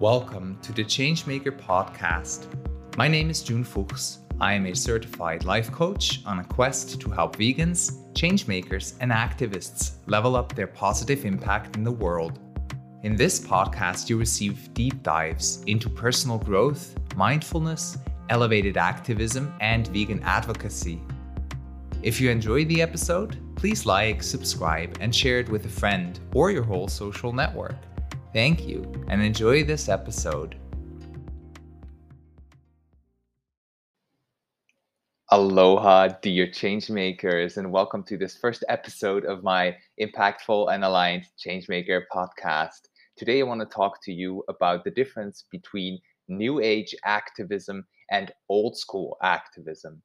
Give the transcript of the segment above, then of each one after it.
Welcome to the Changemaker podcast. My name is June Fuchs. I am a certified life coach on a quest to help vegans, changemakers, and activists level up their positive impact in the world. In this podcast, you receive deep dives into personal growth, mindfulness, elevated activism, and vegan advocacy. If you enjoy the episode, please like, subscribe, and share it with a friend or your whole social network. Thank you and enjoy this episode. Aloha, dear changemakers, and welcome to this first episode of my Impactful and Aligned Changemaker podcast. Today, I want to talk to you about the difference between New Age activism and old school activism.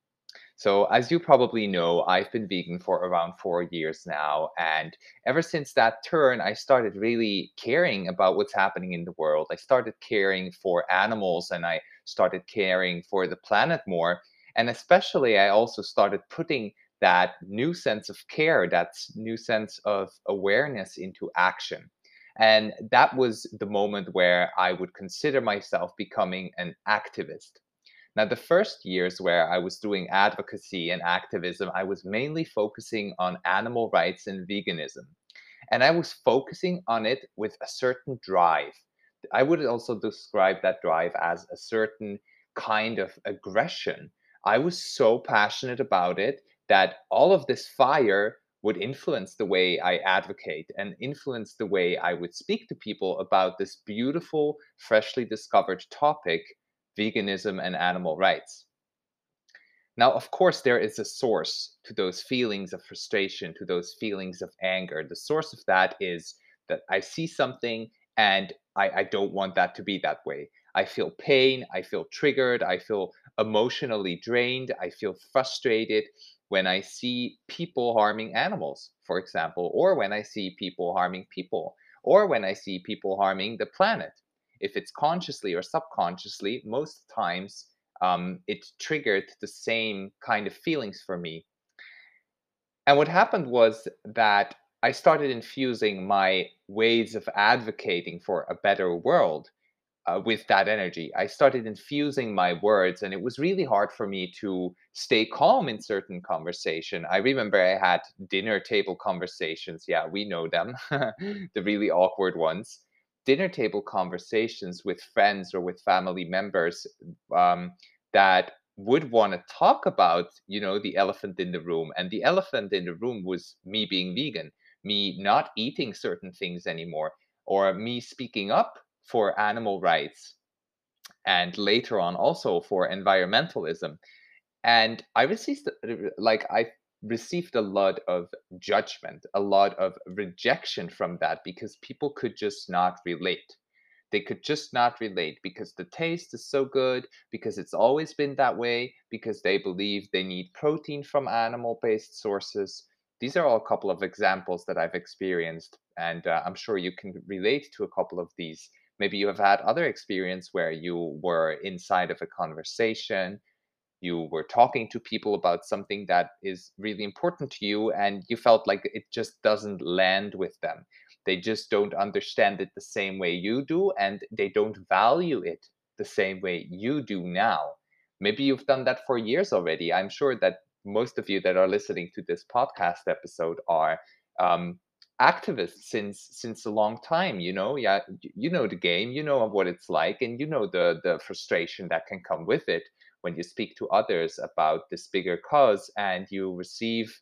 So, as you probably know, I've been vegan for around four years now. And ever since that turn, I started really caring about what's happening in the world. I started caring for animals and I started caring for the planet more. And especially, I also started putting that new sense of care, that new sense of awareness into action. And that was the moment where I would consider myself becoming an activist. Now, the first years where I was doing advocacy and activism, I was mainly focusing on animal rights and veganism. And I was focusing on it with a certain drive. I would also describe that drive as a certain kind of aggression. I was so passionate about it that all of this fire would influence the way I advocate and influence the way I would speak to people about this beautiful, freshly discovered topic veganism, and animal rights. Now, of course, there is a source to those feelings of frustration, to those feelings of anger. The source of that is that I see something and I, I, don't want that to be that way. I feel pain, I feel triggered, I feel emotionally drained, I feel frustrated when I see people harming animals, for example, or when I see people harming people, or when I see people harming the planet if it's consciously or subconsciously, most times um, it triggered the same kind of feelings for me. And what happened was that I started infusing my ways of advocating for a better world uh, with that energy. I started infusing my words, and it was really hard for me to stay calm in certain conversation. I remember I had dinner table conversations. Yeah, we know them, the really awkward ones dinner table conversations with friends or with family members um, that would want to talk about you know the elephant in the room and the elephant in the room was me being vegan me not eating certain things anymore or me speaking up for animal rights and later on also for environmentalism. And i received like i received a lot of judgment, a lot of rejection from that because people could just not relate. They could just not relate because the taste is so good, because it's always been that way, because they believe they need protein from animal based sources. These are all a couple of examples that I've experienced, and uh, I'm sure you can relate to a couple of these. Maybe you have had other experience where you were inside of a conversation you were talking to people about something that is really important to you and you felt like it just doesn't land with them. They just don't understand it the same way you do and they don't value it the same way you do now. Maybe you've done that for years already. I'm sure that most of you that are listening to this podcast episode are um, activists since since a long time you know? Yeah you know the game you know what it's like and you know the the frustration that can come with it when you speak to others about this bigger cause and you receive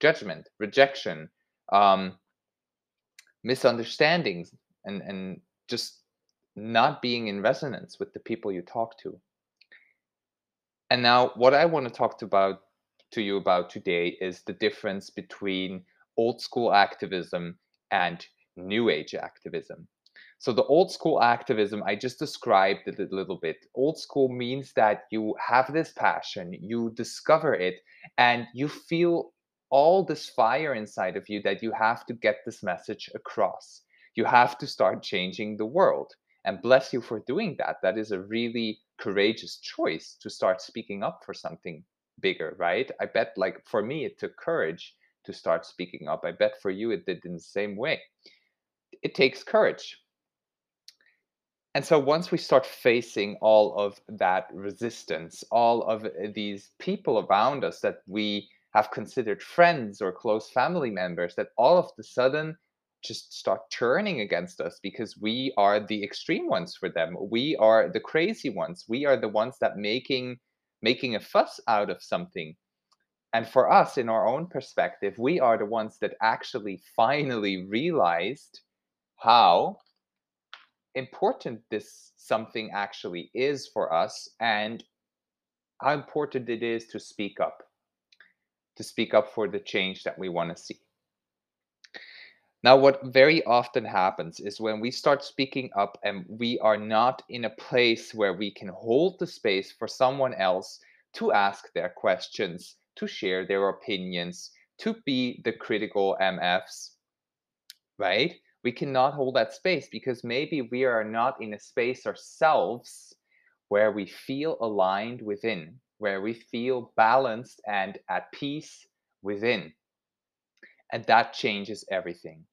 judgment, rejection, um, misunderstandings, and, and just not being in resonance with the people you talk to. And now, what I want to talk to about to you about today is the difference between old school activism and new age activism. So the old school activism, I just described it a little bit. Old school means that you have this passion, you discover it, and you feel all this fire inside of you that you have to get this message across. You have to start changing the world. And bless you for doing that. That is a really courageous choice to start speaking up for something bigger, right? I bet, like, for me, it took courage to start speaking up. I bet for you, it did in the same way. It takes courage And so once we start facing all of that resistance, all of uh, these people around us that we have considered friends or close family members, that all of the sudden just start turning against us because we are the extreme ones for them. We are the crazy ones. We are the ones that making making a fuss out of something. And for us, in our own perspective, we are the ones that actually finally realized how important this something actually is for us and how important it is to speak up, to speak up for the change that we want to see. Now, what very often happens is when we start speaking up and we are not in a place where we can hold the space for someone else to ask their questions, to share their opinions, to be the critical MFs, right? We cannot hold that space because maybe we are not in a space ourselves where we feel aligned within, where we feel balanced and at peace within. And that changes everything.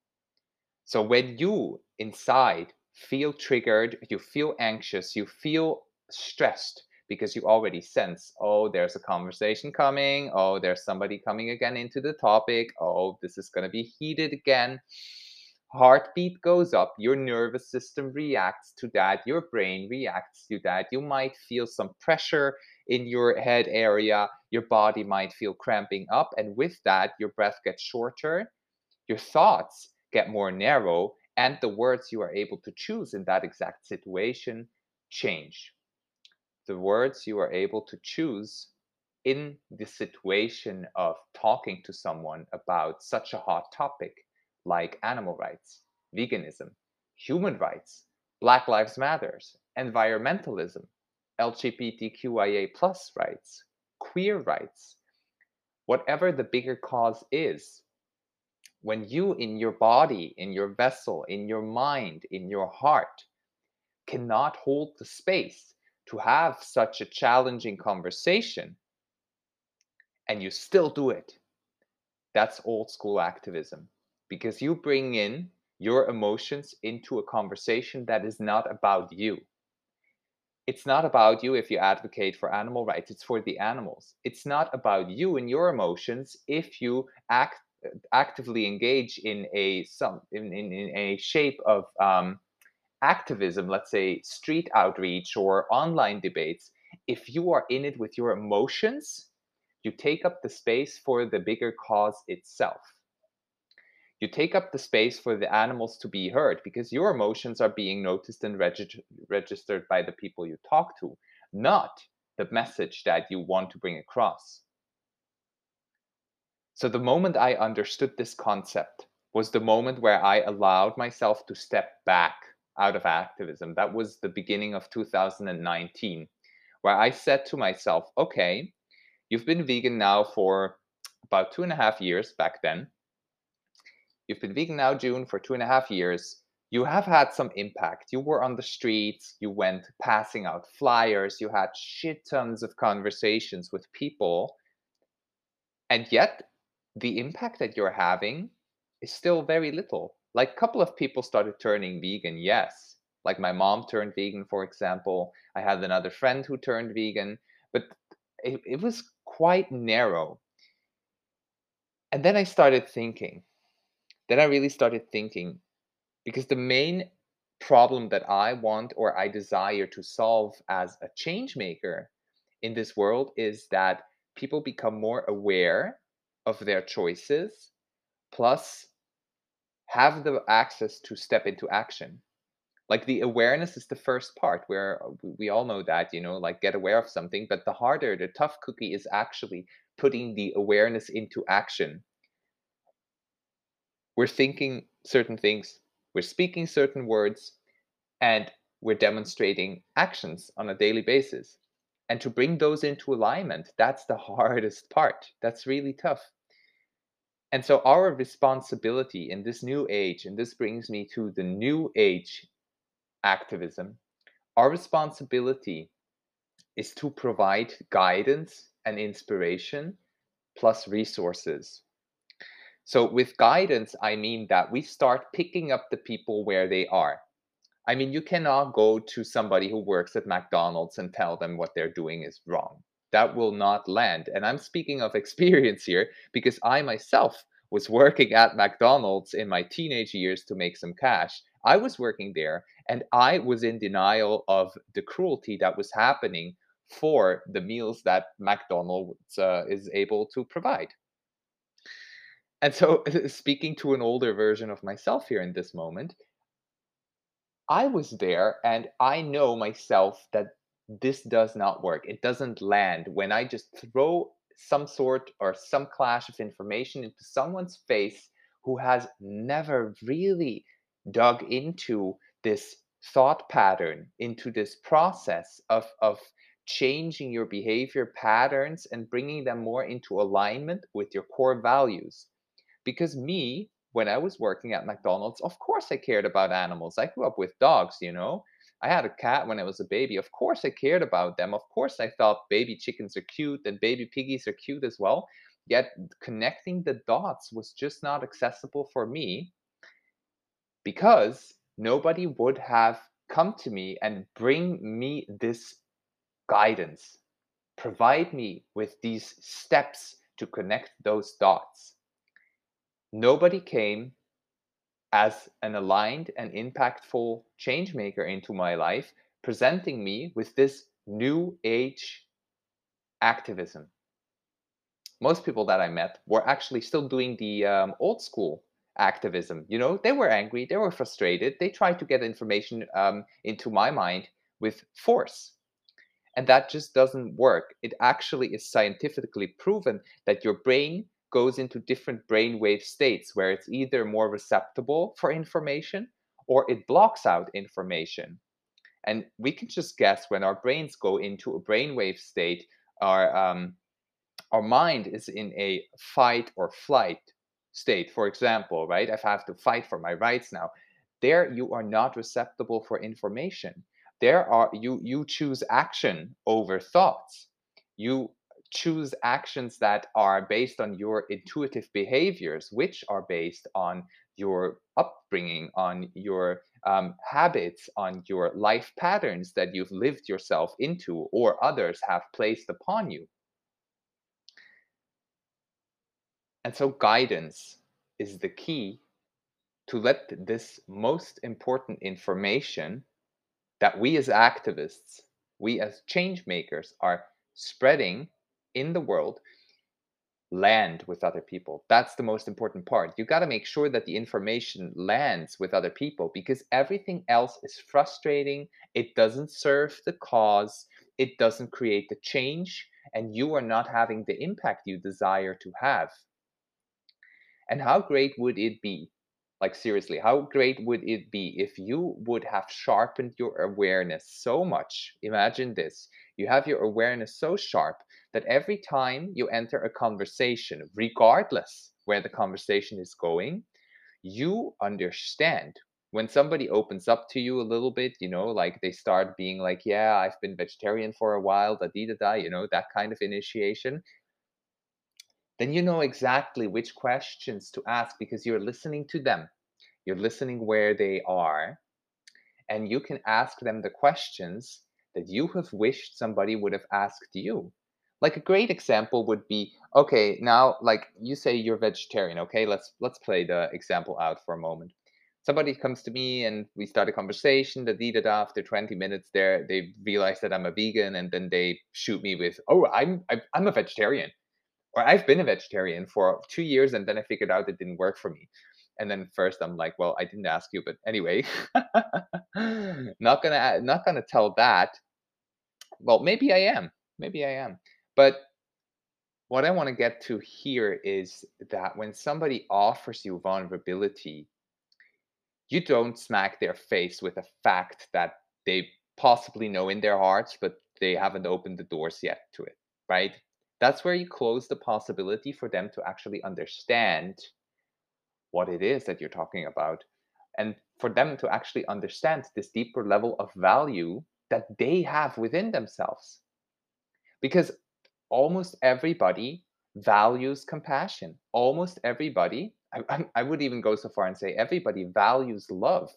So when you inside feel triggered, you feel anxious, you feel stressed because you already sense, oh, there's a conversation coming, oh, there's somebody coming again into the topic, oh, this is going to be heated again. Heartbeat goes up, your nervous system reacts to that, your brain reacts to that. You might feel some pressure in your head area, your body might feel cramping up, and with that, your breath gets shorter. Your thoughts get more narrow, and the words you are able to choose in that exact situation change. The words you are able to choose in the situation of talking to someone about such a hot topic like animal rights, veganism, human rights, Black Lives Matters, environmentalism, LGBTQIA plus rights, queer rights, whatever the bigger cause is, when you in your body, in your vessel, in your mind, in your heart, cannot hold the space to have such a challenging conversation, and you still do it, that's old school activism because you bring in your emotions into a conversation that is not about you. It's not about you if you advocate for animal rights, it's for the animals. It's not about you and your emotions if you act actively engage in a some in, in, in a shape of um, activism, let's say street outreach or online debates, if you are in it with your emotions, you take up the space for the bigger cause itself. You take up the space for the animals to be heard because your emotions are being noticed and regi- registered by the people you talk to, not the message that you want to bring across. So the moment I understood this concept was the moment where I allowed myself to step back out of activism. That was the beginning of 2019, where I said to myself, okay, you've been vegan now for about two and a half years back then. You've been vegan now, June, for two and a half years. You have had some impact. You were on the streets, you went passing out flyers, you had shit tons of conversations with people. And yet, the impact that you're having is still very little. Like a couple of people started turning vegan, yes. Like my mom turned vegan, for example. I had another friend who turned vegan, but it, it was quite narrow. And then I started thinking. Then I really started thinking because the main problem that I want or I desire to solve as a change maker in this world is that people become more aware of their choices, plus have the access to step into action. Like the awareness is the first part where uh, we all know that, you know, like get aware of something, but the harder, the tough cookie is actually putting the awareness into action. We're thinking certain things, we're speaking certain words, and we're demonstrating actions on a daily basis. And to bring those into alignment, that's the hardest part. That's really tough. And so, our responsibility in this new age, and this brings me to the new age activism, our responsibility is to provide guidance and inspiration plus resources. So, with guidance, I mean that we start picking up the people where they are. I mean, you cannot go to somebody who works at McDonald's and tell them what they're doing is wrong. That will not land. And I'm speaking of experience here because I myself was working at McDonald's in my teenage years to make some cash. I was working there and I was in denial of the cruelty that was happening for the meals that McDonald's uh, is able to provide. And so, speaking to an older version of myself here in this moment, I was there and I know myself that this does not work. It doesn't land when I just throw some sort or some clash of information into someone's face who has never really dug into this thought pattern, into this process of, of changing your behavior patterns and bringing them more into alignment with your core values. Because me, when I was working at McDonald's, of course I cared about animals. I grew up with dogs, you know. I had a cat when I was a baby. Of course I cared about them. Of course I thought baby chickens are cute and baby piggies are cute as well. Yet connecting the dots was just not accessible for me because nobody would have come to me and bring me this guidance, provide me with these steps to connect those dots. Nobody came as an aligned and impactful change maker into my life, presenting me with this new age activism. Most people that I met were actually still doing the um, old school activism. You know, they were angry, they were frustrated, they tried to get information um, into my mind with force. And that just doesn't work. It actually is scientifically proven that your brain goes into different brainwave states where it's either more receptible for information or it blocks out information. And we can just guess when our brains go into a brainwave state, our um, our mind is in a fight or flight state. For example, right? If I have to fight for my rights now. There, you are not receptible for information. There are you you choose action over thoughts. You choose actions that are based on your intuitive behaviors, which are based on your upbringing, on your um, habits, on your life patterns that you've lived yourself into or others have placed upon you. And so, guidance is the key to let this most important information that we as activists, we as change makers are spreading in the world land with other people. That's the most important part. You got to make sure that the information lands with other people because everything else is frustrating. It doesn't serve the cause, it doesn't create the change, and you are not having the impact you desire to have. And how great would it be? Like, seriously, how great would it be if you would have sharpened your awareness so much? Imagine this you have your awareness so sharp that every time you enter a conversation, regardless where the conversation is going, you understand when somebody opens up to you a little bit, you know, like they start being like, yeah, I've been vegetarian for a while, da da da, you know, that kind of initiation, then you know exactly which questions to ask because you're listening to them. You're listening where they are, and you can ask them the questions that you have wished somebody would have asked you like a great example would be okay now like you say you're vegetarian okay let's let's play the example out for a moment. Somebody comes to me and we start a conversation da da da after 20 minutes there they realize that i'm a vegan and then they shoot me with oh i'm i'm a vegetarian or i've been a vegetarian for two years and then i figured out it didn't work for me. And then first i'm like well i didn't ask you but anyway. Not gonna not gonna tell that. Well maybe i am maybe i am but what I want to get to here is that when somebody offers you vulnerability, you don't smack their face with a fact that they possibly know in their hearts, but they haven't opened the doors yet to it, right? That's where you close the possibility for them to actually understand what it is that you're talking about and for them to actually understand this deeper level of value that they have within themselves. Because almost everybody values compassion. Almost everybody, I, I, would even go so far and say everybody values love.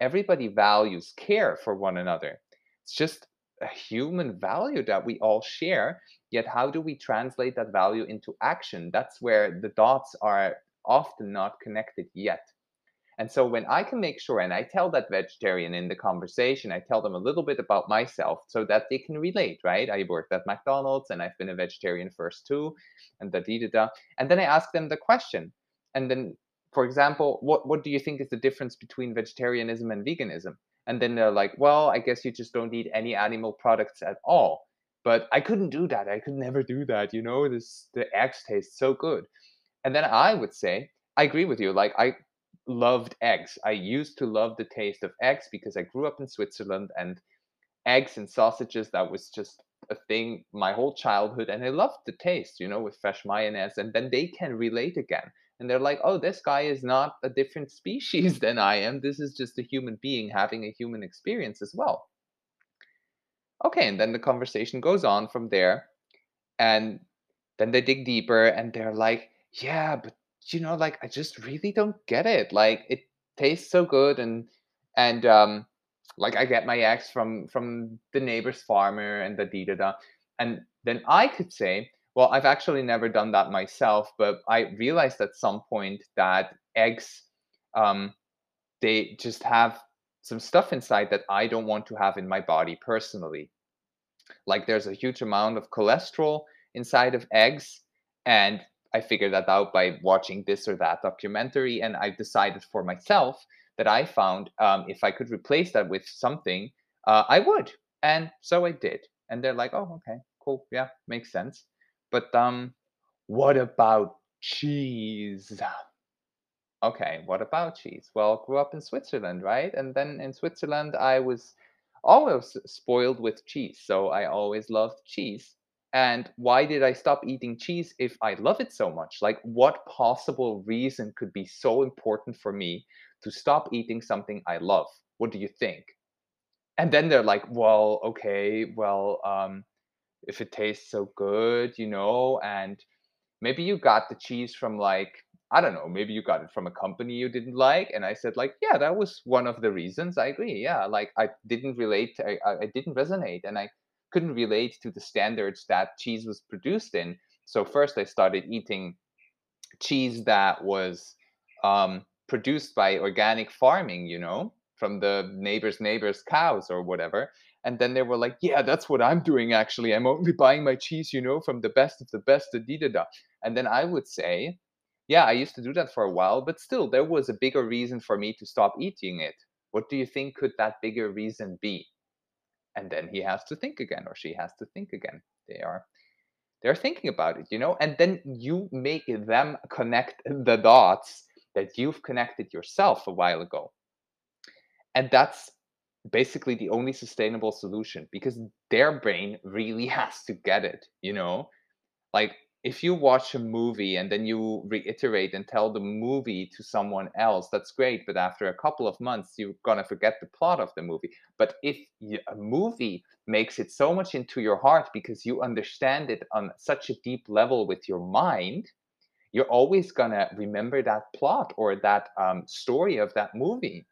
everybody values care for one another. It's just a human value that we all share. Yet, how do we translate that value into action? That's where the dots are often not connected yet. And so when I can make sure, and I tell that vegetarian in the conversation, I tell them a little bit about myself so that they can relate, right? I worked at McDonald's and I've been a vegetarian first too, and da da da. And then I ask them the question. And then, for example, what, what do you think is the difference between vegetarianism and veganism? And then they're like, well, I guess you just don't eat any animal products at all. But I couldn't do that. I could never do that. You know, this the eggs taste so good. And then I would say, I agree with you. Like I loved eggs. I used to love the taste of eggs because I grew up in Switzerland and eggs and sausages, that was just a thing my whole childhood. And I loved the taste, you know, with fresh mayonnaise. And then they can relate again. And they're like, oh, this guy is not a different species than I am. This is just a human being having a human experience as well. Okay, and then the conversation goes on from there. And then they dig deeper and they're like, yeah, but you know, like I just really don't get it. Like it tastes so good and and um like I get my eggs from from the neighbor's farmer and the da da da. And then I could say, well, I've actually never done that myself, but I realized at some point that eggs um they just have some stuff inside that I don't want to have in my body personally. Like there's a huge amount of cholesterol inside of eggs and I figured that out by watching this or that documentary, and I decided for myself that I found um, if I could replace that with something, uh, I would, and so I did. And they're like, "Oh, okay, cool, yeah, makes sense." But um, what about cheese? Okay, what about cheese? Well, grew up in Switzerland, right? And then in Switzerland, I was always spoiled with cheese, so I always loved cheese. And why did I stop eating cheese if I love it so much? Like, what possible reason could be so important for me to stop eating something I love? What do you think? And then they're like, well, okay, well, um, if it tastes so good, you know, and maybe you got the cheese from like, I don't know, maybe you got it from a company you didn't like. And I said, like, yeah, that was one of the reasons. I agree. Yeah, like I didn't relate, I, I didn't resonate. And I couldn't relate to the standards that cheese was produced in. So first I started eating cheese that was um, produced by organic farming, you know, from the neighbor's neighbor's cows or whatever. And then they were like, yeah, that's what I'm doing actually. I'm only buying my cheese, you know, from the best of the best, da da da. And then I would say, yeah, I used to do that for a while, but still, there was a bigger reason for me to stop eating it. What do you think could that bigger reason be? And then he has to think again or she has to think again. They are they're thinking about it you know and then you make them connect the dots that you've connected yourself a while ago. And that's basically the only sustainable solution because their brain really has to get it you know? Like if you watch a movie and then you reiterate and tell the movie to someone else, that's great. But after a couple of months, you're gonna forget the plot of the movie. But if you, a movie makes it so much into your heart because you understand it on such a deep level with your mind, you're always gonna remember that plot or that um, story of that movie.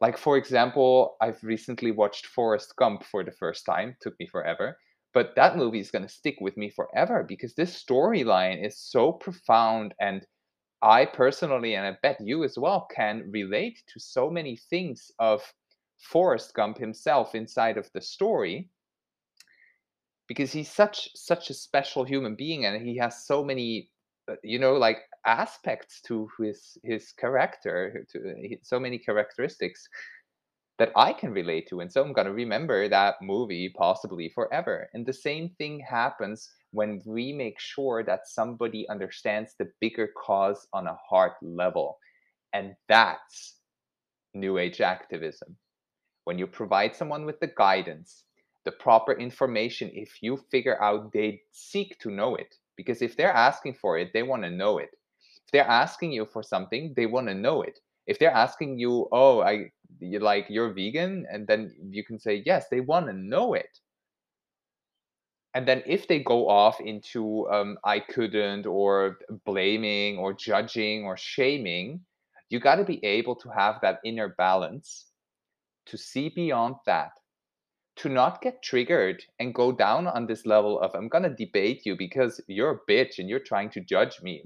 Like for example, I've recently watched Forrest Gump for the first time. Took me forever but that movie is going to stick with me forever because this storyline is so profound and i personally and i bet you as well can relate to so many things of forrest gump himself inside of the story because he's such such a special human being and he has so many uh, you know like aspects to his his character to so many characteristics that I can relate to. And so I'm going to remember that movie possibly forever. And the same thing happens when we make sure that somebody understands the bigger cause on a heart level. And that's New Age activism. When you provide someone with the guidance, the proper information, if you figure out they seek to know it, because if they're asking for it, they want to know it. If they're asking you for something, they want to know it if they're asking you, "Oh, I you like you're vegan," and then you can say, "Yes," they want to know it. And then if they go off into um, "I couldn't" or blaming or judging or shaming, You got to be able to have that inner balance to see beyond that, to not get triggered and go down on this level of, I'm to debate you because you're a bitch and you're trying to judge me.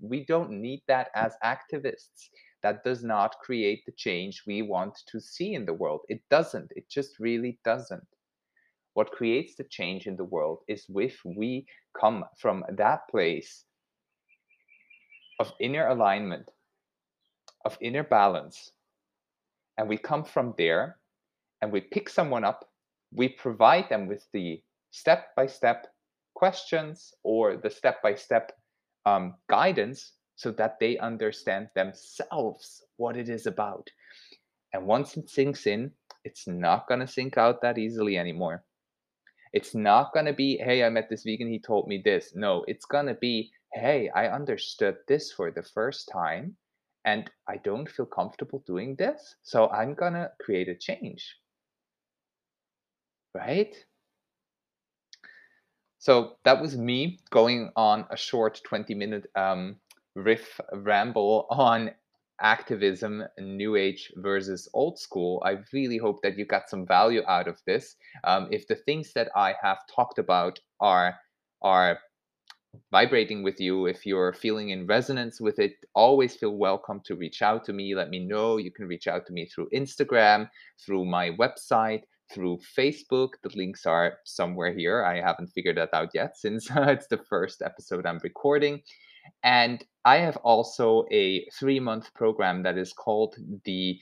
We don't need that as activists. That does not create the change we want to see in the world. It doesn't. It just really doesn't. What creates the change in the world is if we come from that place of inner alignment, of inner balance, and we come from there and we pick someone up, we provide them with the step by step questions or the step by step guidance so that they understand themselves what it is about. And once it sinks in, it's not going to sink out that easily anymore. It's not going to be, hey, I met this vegan, he told me this. No, it's going to be, hey, I understood this for the first time and I don't feel comfortable doing this. So I'm going to create a change. Right? So that was me going on a short 20 minute um, riff ramble on activism, new age versus old school. I really hope that you got some value out of this. Um, if the things that I have talked about are are vibrating with you, if you're feeling in resonance with it, always feel welcome to reach out to me. Let me know. You can reach out to me through Instagram, through my website, through Facebook. The links are somewhere here. I haven't figured that out yet since it's the first episode I'm recording. And I have also a three month program that is called the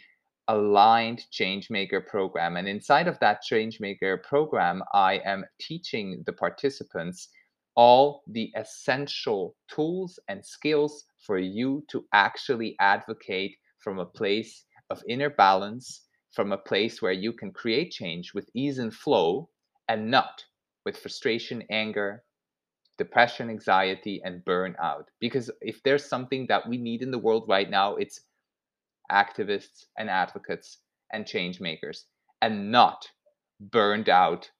Aligned Changemaker program. And inside of that Changemaker program, I am teaching the participants all the essential tools and skills for you to actually advocate from a place of inner balance, from a place where you can create change with ease and flow and not with frustration, anger, depression, anxiety, and burnout. Because if there's something that we need in the world right now, it's activists and advocates and change makers, and not burned out,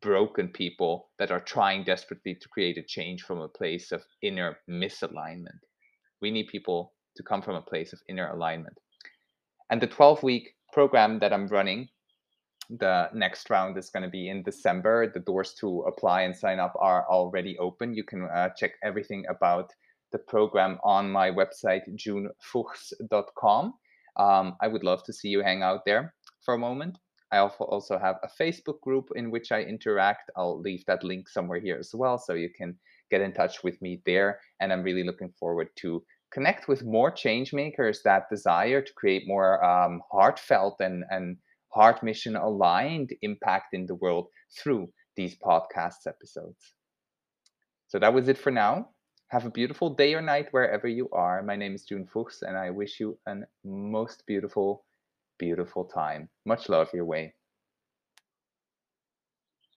broken people that are trying desperately to create a change from a place of inner misalignment. We need people to come from a place of inner alignment. And the 12 week program that I'm running the next round is going to be in December. The doors to apply and sign up are already open. You can uh, check everything about the program on my website, junefuchs.com. Um, I would love to see you hang out there for a moment. I also have a Facebook group in which I interact. I'll leave that link somewhere here as well, so you can get in touch with me there. And I'm really looking forward to connect with more change makers that desire to create more um, heartfelt and and heart mission aligned impact in the world through these podcast episodes. So that was it for now. Have a beautiful day or night wherever you are. My name is June Fuchs, and I wish you a most beautiful, beautiful time. Much love your way.